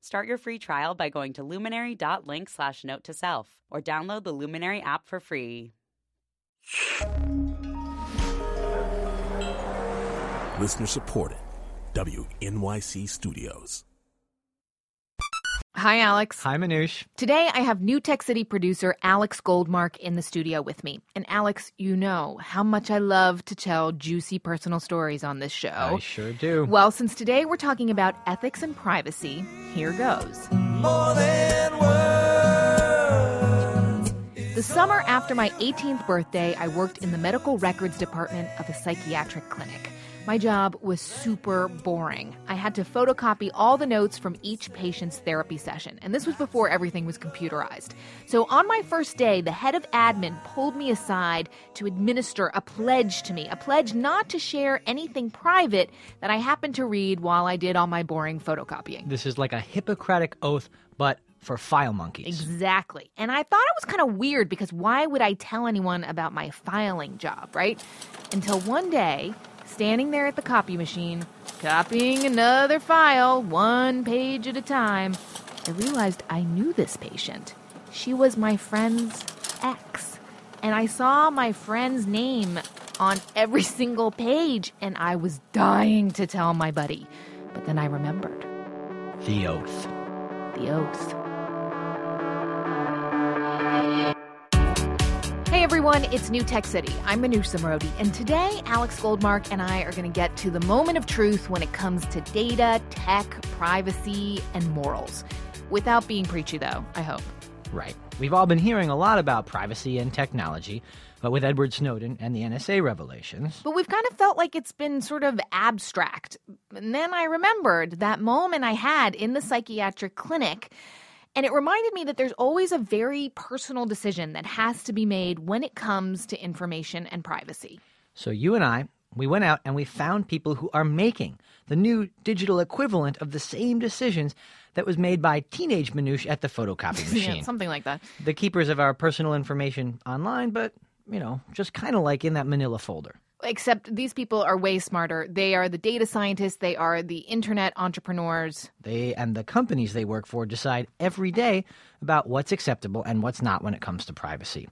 Start your free trial by going to luminary.link slash note to self or download the Luminary app for free. Listener supported. WNYC Studios. Hi, Alex. Hi, Manoush. Today, I have New Tech City producer Alex Goldmark in the studio with me. And Alex, you know how much I love to tell juicy personal stories on this show. I sure do. Well, since today we're talking about ethics and privacy, here goes. The summer after my 18th birthday, I worked in the medical records department of a psychiatric clinic. My job was super boring. I had to photocopy all the notes from each patient's therapy session, and this was before everything was computerized. So on my first day, the head of admin pulled me aside to administer a pledge to me, a pledge not to share anything private that I happened to read while I did all my boring photocopying. This is like a Hippocratic oath, but for file monkeys. Exactly. And I thought it was kind of weird because why would I tell anyone about my filing job, right? Until one day, standing there at the copy machine, copying another file, one page at a time, I realized I knew this patient. She was my friend's ex. And I saw my friend's name on every single page, and I was dying to tell my buddy. But then I remembered The oath. the oath. Everyone, it's New Tech City. I'm Manoush Zomorodi, and today Alex Goldmark and I are going to get to the moment of truth when it comes to data, tech, privacy, and morals. Without being preachy, though, I hope. Right. We've all been hearing a lot about privacy and technology, but with Edward Snowden and the NSA revelations, But we've kind of felt like it's been sort of abstract. And then I remembered that moment I had in the psychiatric clinic. And it reminded me that there's always a very personal decision that has to be made when it comes to information and privacy. so you and I, we went out and we found people who are making the new digital equivalent of the same decisions that was made by teenage Manoush at the photocopy machine. Yeah, something like that. the keepers of our personal information online, but, you know, just kind of like in that manila folder. Except these people are way smarter. They are the data scientists, they are the internet entrepreneurs. They and the companies they work for decide every day about what's acceptable and what's not when it comes to privacy.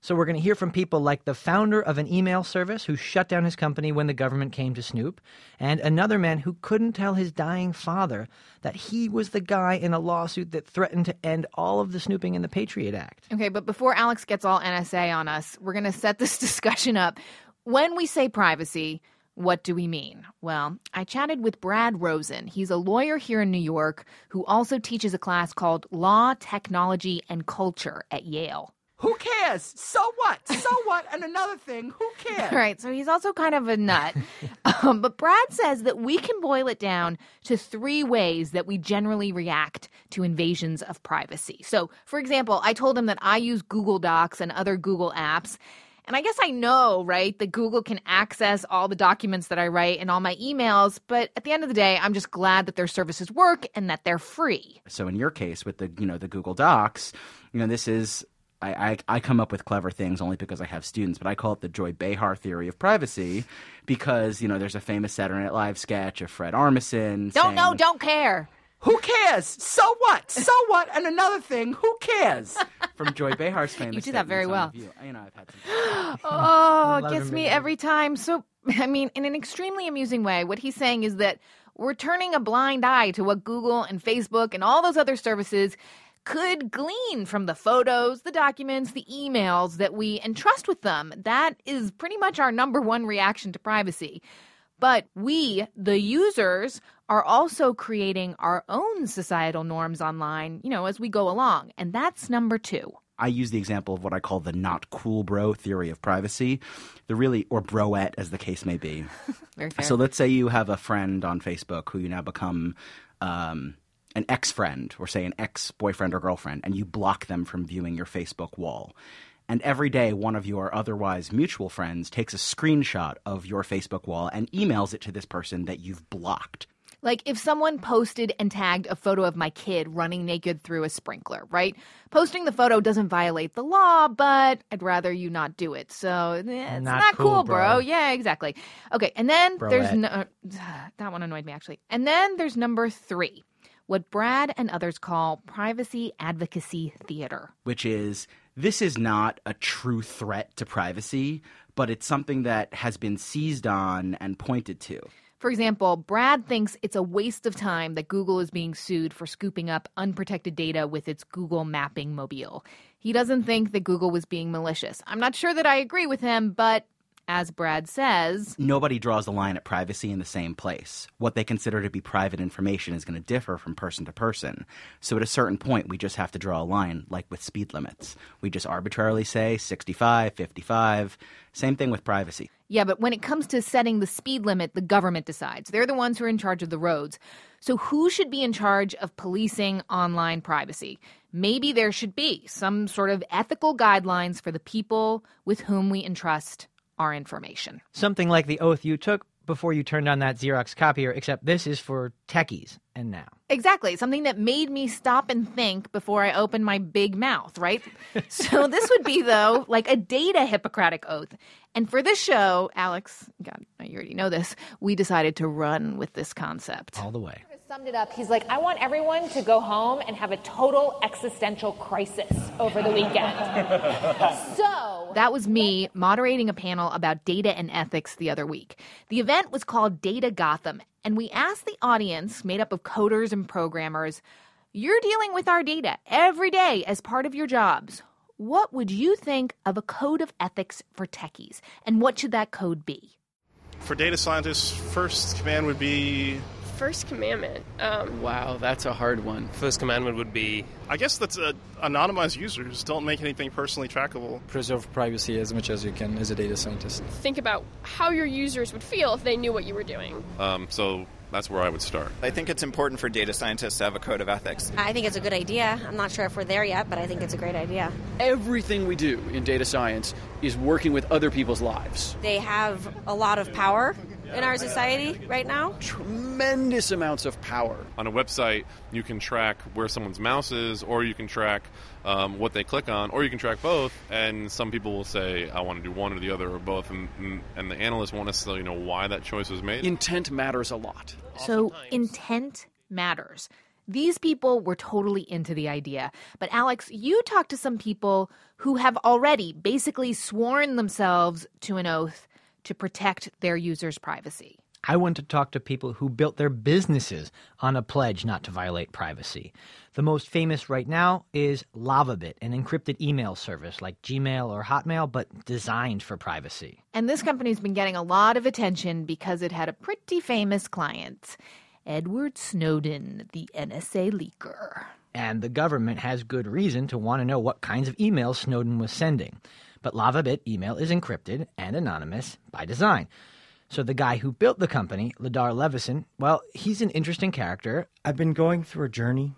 So we're going to hear from people like the founder of an email service who shut down his company when the government came to snoop, and another man who couldn't tell his dying father that he was the guy in a lawsuit that threatened to end all of the snooping in the Patriot Act. Okay, but before Alex gets all NSA on us, we're going to set this discussion up. When we say privacy, what do we mean? Well, I chatted with Brad Rosen. He's a lawyer here in New York who also teaches a class called Law, Technology, and Culture at Yale. Who cares? So what? So what? And another thing, who cares? All right, so he's also kind of a nut. um, but Brad says that we can boil it down to three ways that we generally react to invasions of privacy. So, for example, I told him that I use Google Docs and other Google apps. And I guess I know, right, that Google can access all the documents that I write and all my emails, but at the end of the day, I'm just glad that their services work and that they're free. So in your case with the you know the Google Docs, you know this is I, I, I come up with clever things only because I have students, but I call it the Joy Behar theory of privacy because you know there's a famous Saturday Night Live sketch of Fred Armisen. Don't know, don't care. Who cares? So what? So what? And another thing, who cares? From Joy Behar's famous. You do that very well. The View. You know, I've had some. Oh, it gets me every time. So, I mean, in an extremely amusing way, what he's saying is that we're turning a blind eye to what Google and Facebook and all those other services could glean from the photos, the documents, the emails that we entrust with them. That is pretty much our number one reaction to privacy. But we, the users, are also creating our own societal norms online, you know, as we go along. And that's number two. I use the example of what I call the not cool bro theory of privacy, the really or broette as the case may be. So let's say you have a friend on Facebook who you now become um, an ex friend, or say an ex boyfriend or girlfriend, and you block them from viewing your Facebook wall. And every day, one of your otherwise mutual friends takes a screenshot of your Facebook wall and emails it to this person that you've blocked. Like if someone posted and tagged a photo of my kid running naked through a sprinkler, right? Posting the photo doesn't violate the law, but I'd rather you not do it. So eh, it's Not not, cool, cool, bro. bro. Yeah, exactly. Okay, and then there's no, uh, that one annoyed me actually. And then there's number three, what Brad and others call privacy advocacy theater. which is this is not a true threat to privacy, but it's something that has been seized on and pointed to. For example, Brad thinks it's a waste of time that Google is being sued for scooping up unprotected data with its Google Mapping mobile. He doesn't think that Google was being malicious. I'm not sure that I agree with him, but as Brad says, Nobody draws the line at privacy in the same place. What they consider to be private information is going to differ from person to person. So at a certain point, we just have to draw a line, like with speed limits. We just arbitrarily say 65, 55. Same thing with privacy. yeah, but when it comes to setting the speed limit, the government decides. They're the ones who are in charge of the roads. So who should be in charge of policing online privacy? Maybe there should be some sort of ethical guidelines for the people with whom we entrust our information. Something like the oath you took before you turned on that Xerox copier, except this is for techies and now. Exactly. Something that made me stop and think before I opened my big mouth, right? so this would be, though, like a data Hippocratic oath. And for this show, Alex, God, you already know this, we decided to run with this concept. All the way. Summed it up. He's like, I want everyone to go home and have a total existential crisis over the weekend. so, That was me moderating a panel about data and ethics the other week. The event was called Data Gotham, and we asked the audience, made up of coders and programmers, you're dealing with our data every day as part of your jobs. What would you think of a code of ethics for techies? And what should that code be? For data scientists, first command would be First commandment. Um, Wow, that's a hard one. First commandment would be I guess that's uh, anonymized users. Don't make anything personally trackable. Preserve privacy as much as you can as a data scientist. think about how your users would feel if they knew what you were doing. um, so that's where I would start. I think it's important for data scientists to have a code of ethics. I think it's a good idea. I'm not sure if we're there yet, but I think it's a great idea. Everything we do in data science is working with other people's lives. They have a lot of power in our society right now. Tremendous amounts of power. On a website, you can track where someone's mouse is, or you can track um, what they click on, or you can track both. And some people will say, I want to do one or the other or both. And, and, and the analyst won't necessarily know why that choice was made. Intent matters a lot. So, intent matters. These people were totally into the idea. But, Alex, you talked to some people who have already basically sworn themselves to an oath to protect their users' privacy. I want to talk to people who built their businesses on a pledge not to violate privacy. The most famous right now is Lavabit, an encrypted email service like Gmail or Hotmail, but designed for privacy. And this company's been getting a lot of attention because it had a pretty famous client, Edward Snowden, the NSA leaker. And the government has good reason to want to know what kinds of emails Snowden was sending. But Lavabit email is encrypted and anonymous by design. So the guy who built the company, Ladar Levison, well, he's an interesting character. I've been going through a journey.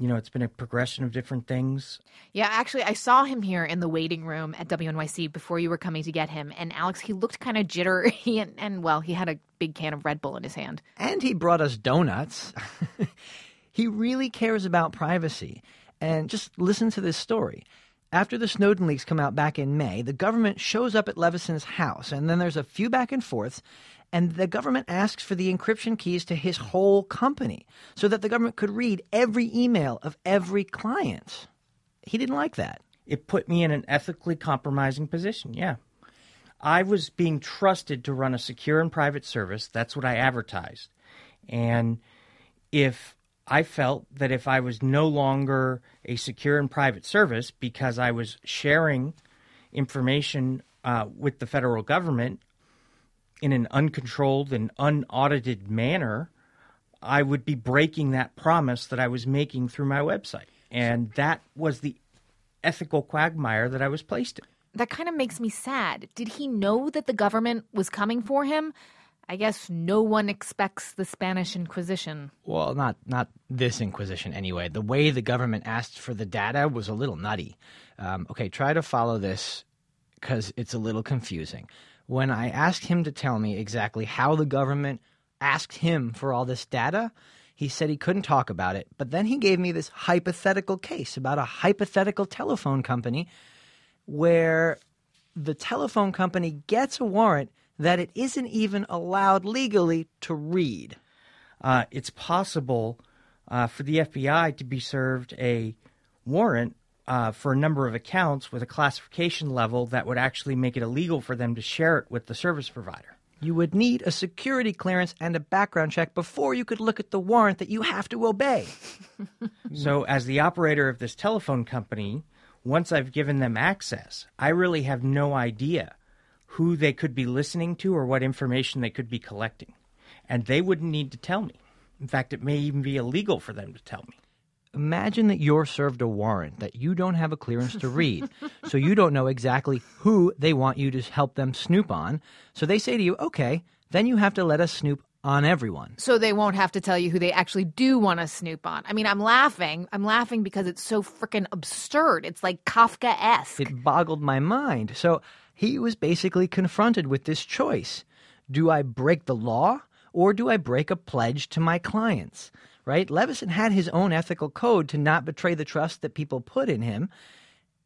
You know, it's been a progression of different things. Yeah, actually, I saw him here in the waiting room at WNYC before you were coming to get him. And Alex, he looked kind of jittery, and, and well, he had a big can of Red Bull in his hand. And he brought us donuts. he really cares about privacy. And just listen to this story. After the Snowden leaks come out back in May, the government shows up at Levison's house, and then there's a few back and forths, and the government asks for the encryption keys to his whole company so that the government could read every email of every client. He didn't like that. It put me in an ethically compromising position, yeah. I was being trusted to run a secure and private service. That's what I advertised. And if I felt that if I was no longer a secure and private service because I was sharing information uh, with the federal government in an uncontrolled and unaudited manner, I would be breaking that promise that I was making through my website. And that was the ethical quagmire that I was placed in. That kind of makes me sad. Did he know that the government was coming for him? I guess no one expects the Spanish Inquisition. Well, not not this Inquisition anyway. The way the government asked for the data was a little nutty. Um, okay, try to follow this because it's a little confusing. When I asked him to tell me exactly how the government asked him for all this data, he said he couldn't talk about it. But then he gave me this hypothetical case about a hypothetical telephone company where the telephone company gets a warrant that it isn't even allowed legally to read. Uh, it's possible uh, for the FBI to be served a warrant uh, for a number of accounts with a classification level that would actually make it illegal for them to share it with the service provider. You would need a security clearance and a background check before you could look at the warrant that you have to obey. so, as the operator of this telephone company, once I've given them access, I really have no idea who they could be listening to or what information they could be collecting. And they wouldn't need to tell me. In fact, it may even be illegal for them to tell me. Imagine that you're served a warrant that you don't have a clearance to read, so you don't know exactly who they want you to help them snoop on. So they say to you, okay, then you have to let us snoop on everyone. So they won't have to tell you who they actually do want to snoop on. I mean, I'm laughing. I'm laughing because it's so freaking absurd. It's like Kafka esque. It boggled my mind. So he was basically confronted with this choice Do I break the law or do I break a pledge to my clients? Right? Levison had his own ethical code to not betray the trust that people put in him.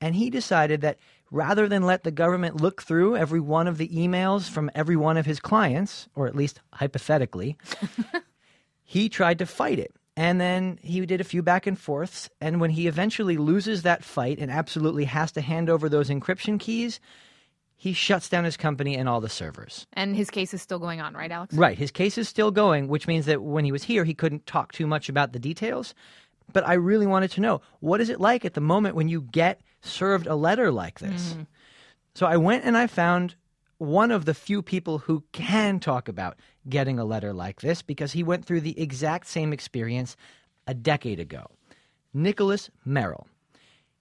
And he decided that rather than let the government look through every one of the emails from every one of his clients, or at least hypothetically, he tried to fight it. And then he did a few back and forths. And when he eventually loses that fight and absolutely has to hand over those encryption keys, he shuts down his company and all the servers. And his case is still going on, right, Alex? Right. His case is still going, which means that when he was here, he couldn't talk too much about the details. But I really wanted to know what is it like at the moment when you get served a letter like this? Mm. So I went and I found one of the few people who can talk about getting a letter like this because he went through the exact same experience a decade ago. Nicholas Merrill.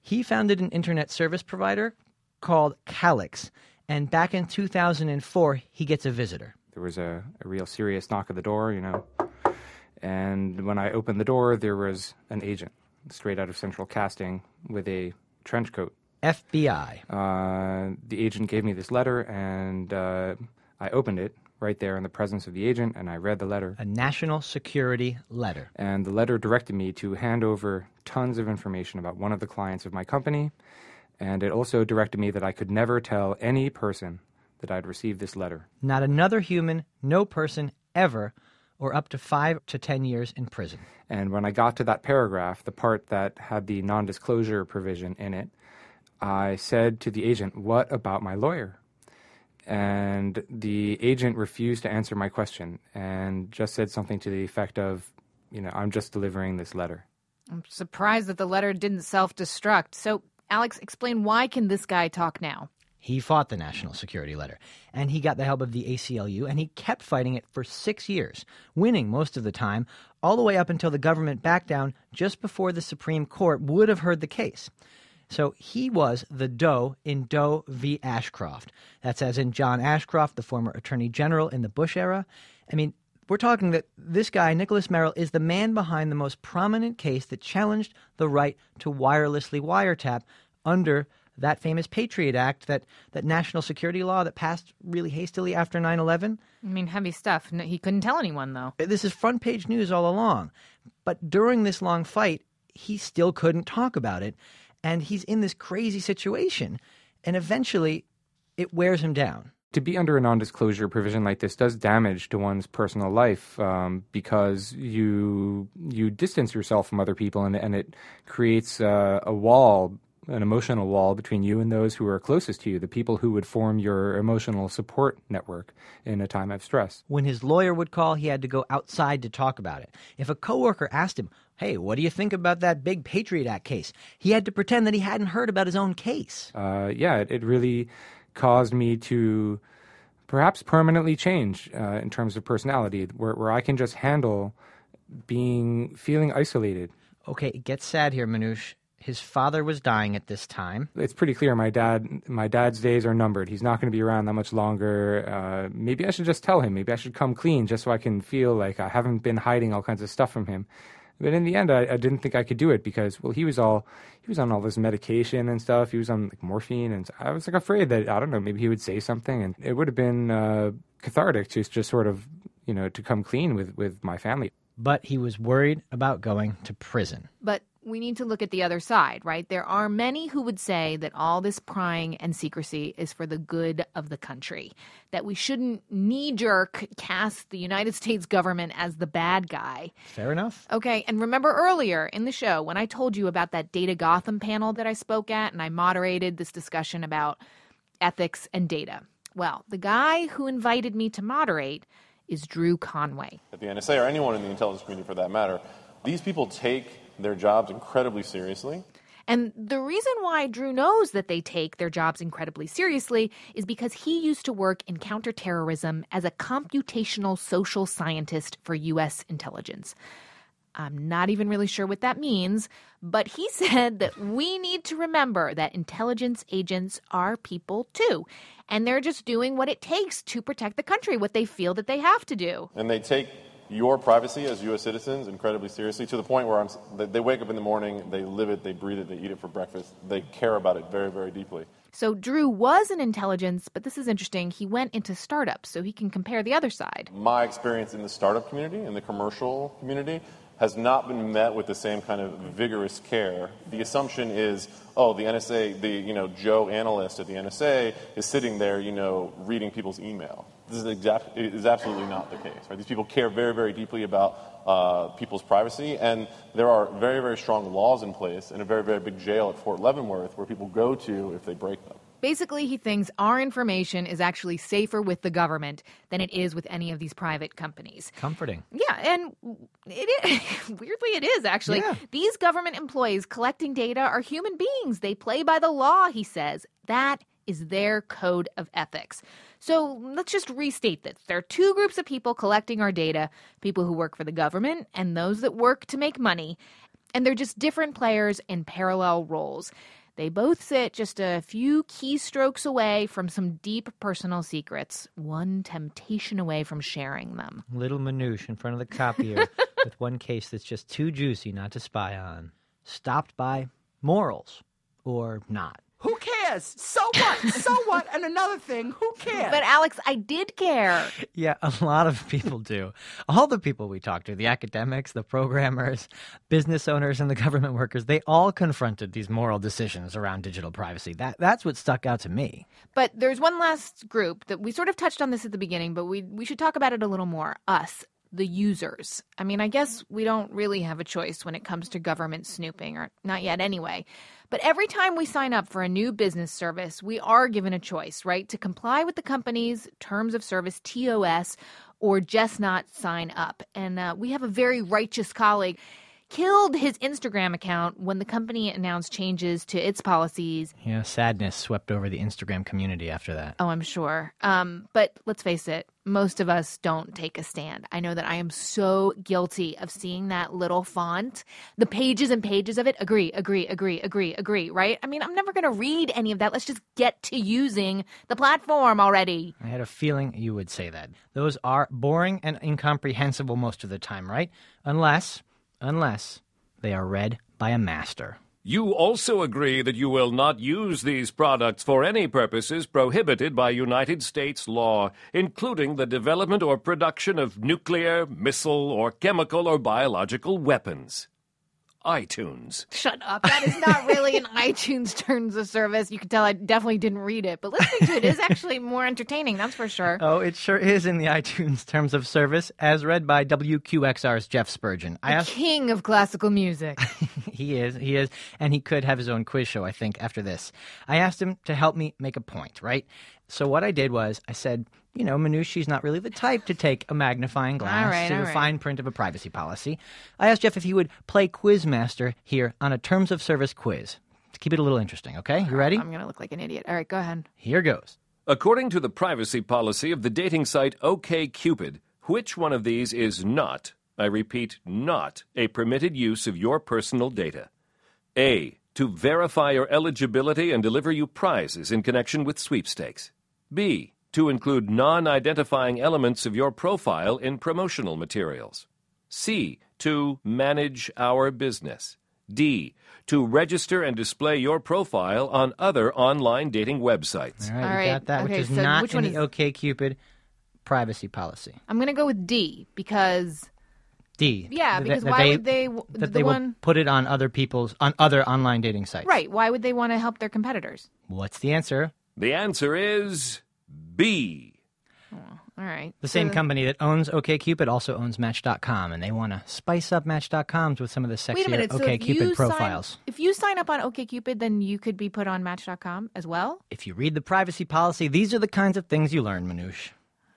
He founded an internet service provider called Calyx. And back in 2004, he gets a visitor. There was a, a real serious knock at the door, you know. And when I opened the door, there was an agent straight out of Central Casting with a trench coat. FBI. Uh, the agent gave me this letter, and uh, I opened it right there in the presence of the agent, and I read the letter. A national security letter. And the letter directed me to hand over tons of information about one of the clients of my company and it also directed me that I could never tell any person that I'd received this letter. Not another human, no person ever, or up to five to ten years in prison. And when I got to that paragraph, the part that had the non disclosure provision in it, I said to the agent, What about my lawyer? And the agent refused to answer my question and just said something to the effect of, You know, I'm just delivering this letter. I'm surprised that the letter didn't self destruct. So Alex, explain why can this guy talk now? He fought the national security letter, and he got the help of the ACLU, and he kept fighting it for six years, winning most of the time, all the way up until the government backed down just before the Supreme Court would have heard the case. So he was the Doe in Doe v. Ashcroft. That's as in John Ashcroft, the former Attorney General in the Bush era. I mean, we're talking that this guy, Nicholas Merrill, is the man behind the most prominent case that challenged the right to wirelessly wiretap under that famous Patriot Act, that, that national security law that passed really hastily after 9 11. I mean, heavy stuff. He couldn't tell anyone, though. This is front page news all along. But during this long fight, he still couldn't talk about it. And he's in this crazy situation. And eventually, it wears him down to be under a non-disclosure provision like this does damage to one's personal life um, because you you distance yourself from other people and, and it creates uh, a wall an emotional wall between you and those who are closest to you, the people who would form your emotional support network in a time of stress. When his lawyer would call, he had to go outside to talk about it. If a coworker asked him, "Hey, what do you think about that big Patriot Act case?" he had to pretend that he hadn't heard about his own case. Uh, yeah, it, it really caused me to perhaps permanently change uh, in terms of personality, where, where I can just handle being feeling isolated. Okay, it gets sad here, Manoush. His father was dying at this time. It's pretty clear my dad my dad's days are numbered. He's not going to be around that much longer. Uh, maybe I should just tell him. Maybe I should come clean just so I can feel like I haven't been hiding all kinds of stuff from him. But in the end, I, I didn't think I could do it because, well, he was all he was on all this medication and stuff. He was on like morphine, and I was like afraid that I don't know, maybe he would say something, and it would have been uh, cathartic to just sort of you know to come clean with with my family. But he was worried about going to prison. But we need to look at the other side, right? There are many who would say that all this prying and secrecy is for the good of the country, that we shouldn't knee jerk cast the United States government as the bad guy. Fair enough. Okay, and remember earlier in the show when I told you about that Data Gotham panel that I spoke at and I moderated this discussion about ethics and data? Well, the guy who invited me to moderate is Drew Conway. At the NSA or anyone in the intelligence community for that matter, these people take their jobs incredibly seriously. And the reason why Drew knows that they take their jobs incredibly seriously is because he used to work in counterterrorism as a computational social scientist for U.S. intelligence. I'm not even really sure what that means, but he said that we need to remember that intelligence agents are people too. And they're just doing what it takes to protect the country, what they feel that they have to do. And they take your privacy as U.S. citizens incredibly seriously to the point where I'm, they wake up in the morning, they live it, they breathe it, they eat it for breakfast. They care about it very, very deeply. So Drew was in intelligence, but this is interesting. He went into startups, so he can compare the other side. My experience in the startup community, in the commercial community, has not been met with the same kind of vigorous care. The assumption is, oh, the NSA, the you know Joe analyst at the NSA is sitting there, you know, reading people's email. This is exact, is absolutely not the case. Right? These people care very, very deeply about uh, people's privacy, and there are very, very strong laws in place and a very, very big jail at Fort Leavenworth where people go to if they break them. Basically, he thinks our information is actually safer with the government than it is with any of these private companies. Comforting. Yeah, and it is, weirdly, it is actually. Yeah. These government employees collecting data are human beings. They play by the law, he says. That is their code of ethics. So let's just restate this. There are two groups of people collecting our data people who work for the government and those that work to make money. And they're just different players in parallel roles. They both sit just a few keystrokes away from some deep personal secrets, one temptation away from sharing them. Little Manoush in front of the copier with one case that's just too juicy not to spy on. Stopped by morals or not. Who cares? So what? so what? And another thing, who cares? But Alex, I did care. Yeah, a lot of people do. All the people we talked to, the academics, the programmers, business owners, and the government workers, they all confronted these moral decisions around digital privacy. That that's what stuck out to me. But there's one last group that we sort of touched on this at the beginning, but we we should talk about it a little more. Us, the users. I mean, I guess we don't really have a choice when it comes to government snooping, or not yet anyway. But every time we sign up for a new business service, we are given a choice, right? To comply with the company's terms of service, TOS, or just not sign up. And uh, we have a very righteous colleague killed his Instagram account when the company announced changes to its policies. Yeah, sadness swept over the Instagram community after that. Oh, I'm sure. Um, but let's face it, most of us don't take a stand. I know that I am so guilty of seeing that little font, the pages and pages of it. Agree, agree, agree, agree, agree, right? I mean, I'm never going to read any of that. Let's just get to using the platform already. I had a feeling you would say that. Those are boring and incomprehensible most of the time, right? Unless, unless they are read by a master. You also agree that you will not use these products for any purposes prohibited by United States law, including the development or production of nuclear, missile, or chemical or biological weapons. iTunes. Shut up. That is not really an iTunes terms of service. You can tell I definitely didn't read it, but listening to it is actually more entertaining, that's for sure. Oh, it sure is in the iTunes terms of service, as read by WQXR's Jeff Spurgeon. The king of classical music. he is, he is, and he could have his own quiz show, I think, after this. I asked him to help me make a point, right? So what I did was I said, you know, Manoush's not really the type to take a magnifying glass All right, to all the right. fine print of a privacy policy. I asked Jeff if he would play Quizmaster here on a terms of service quiz to keep it a little interesting. Okay, you ready? I'm going to look like an idiot. All right, go ahead. Here goes. According to the privacy policy of the dating site OKCupid, which one of these is not, I repeat, not, a permitted use of your personal data? A. To verify your eligibility and deliver you prizes in connection with sweepstakes. B. To include non identifying elements of your profile in promotional materials. C. To manage our business. D. To register and display your profile on other online dating websites. All right, All you got that, okay, which is so not which in one the is- OKCupid privacy policy. I'm going to go with D because D. Yeah, because that why would they- that the they one- will put it on other people's on other online dating sites? right, why would they want to help their competitors? What's the answer? The answer is B. Oh, all right. The same So- company that owns OKCupid also owns Match.com, and they want to spice up Match.coms with some of the sexier Wait a minute. So if you OKCupid sign- profiles. if you sign up on OKCupid, then you could be put on Match.com as well. If you read the privacy policy, these are the kinds of things you learn, Manoush.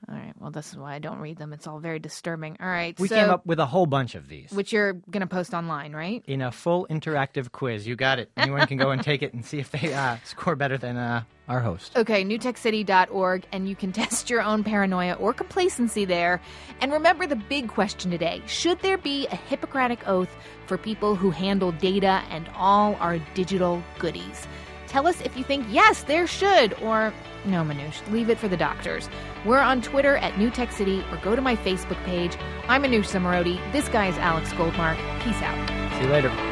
All right. Well, this is why I don't read them. It's all very disturbing. All right. We so, came up with a whole bunch of these which you're going to post online, right? in a full interactive quiz. You got it. Anyone can go and take it and see if they uh, score better than uh, our host. Okay, newtechcity.org, and you can test your own paranoia or complacency there. And remember the big question today Should there be a Hippocratic oath for people who handle data and all our digital goodies? Tell us if you think yes, there should, or no, Manoush, leave it for the doctors. We're on Twitter at New Tech City, or go to my Facebook page. I'm Manoush Zomorodi. This guy is Alex Goldmark. Peace out. See you later.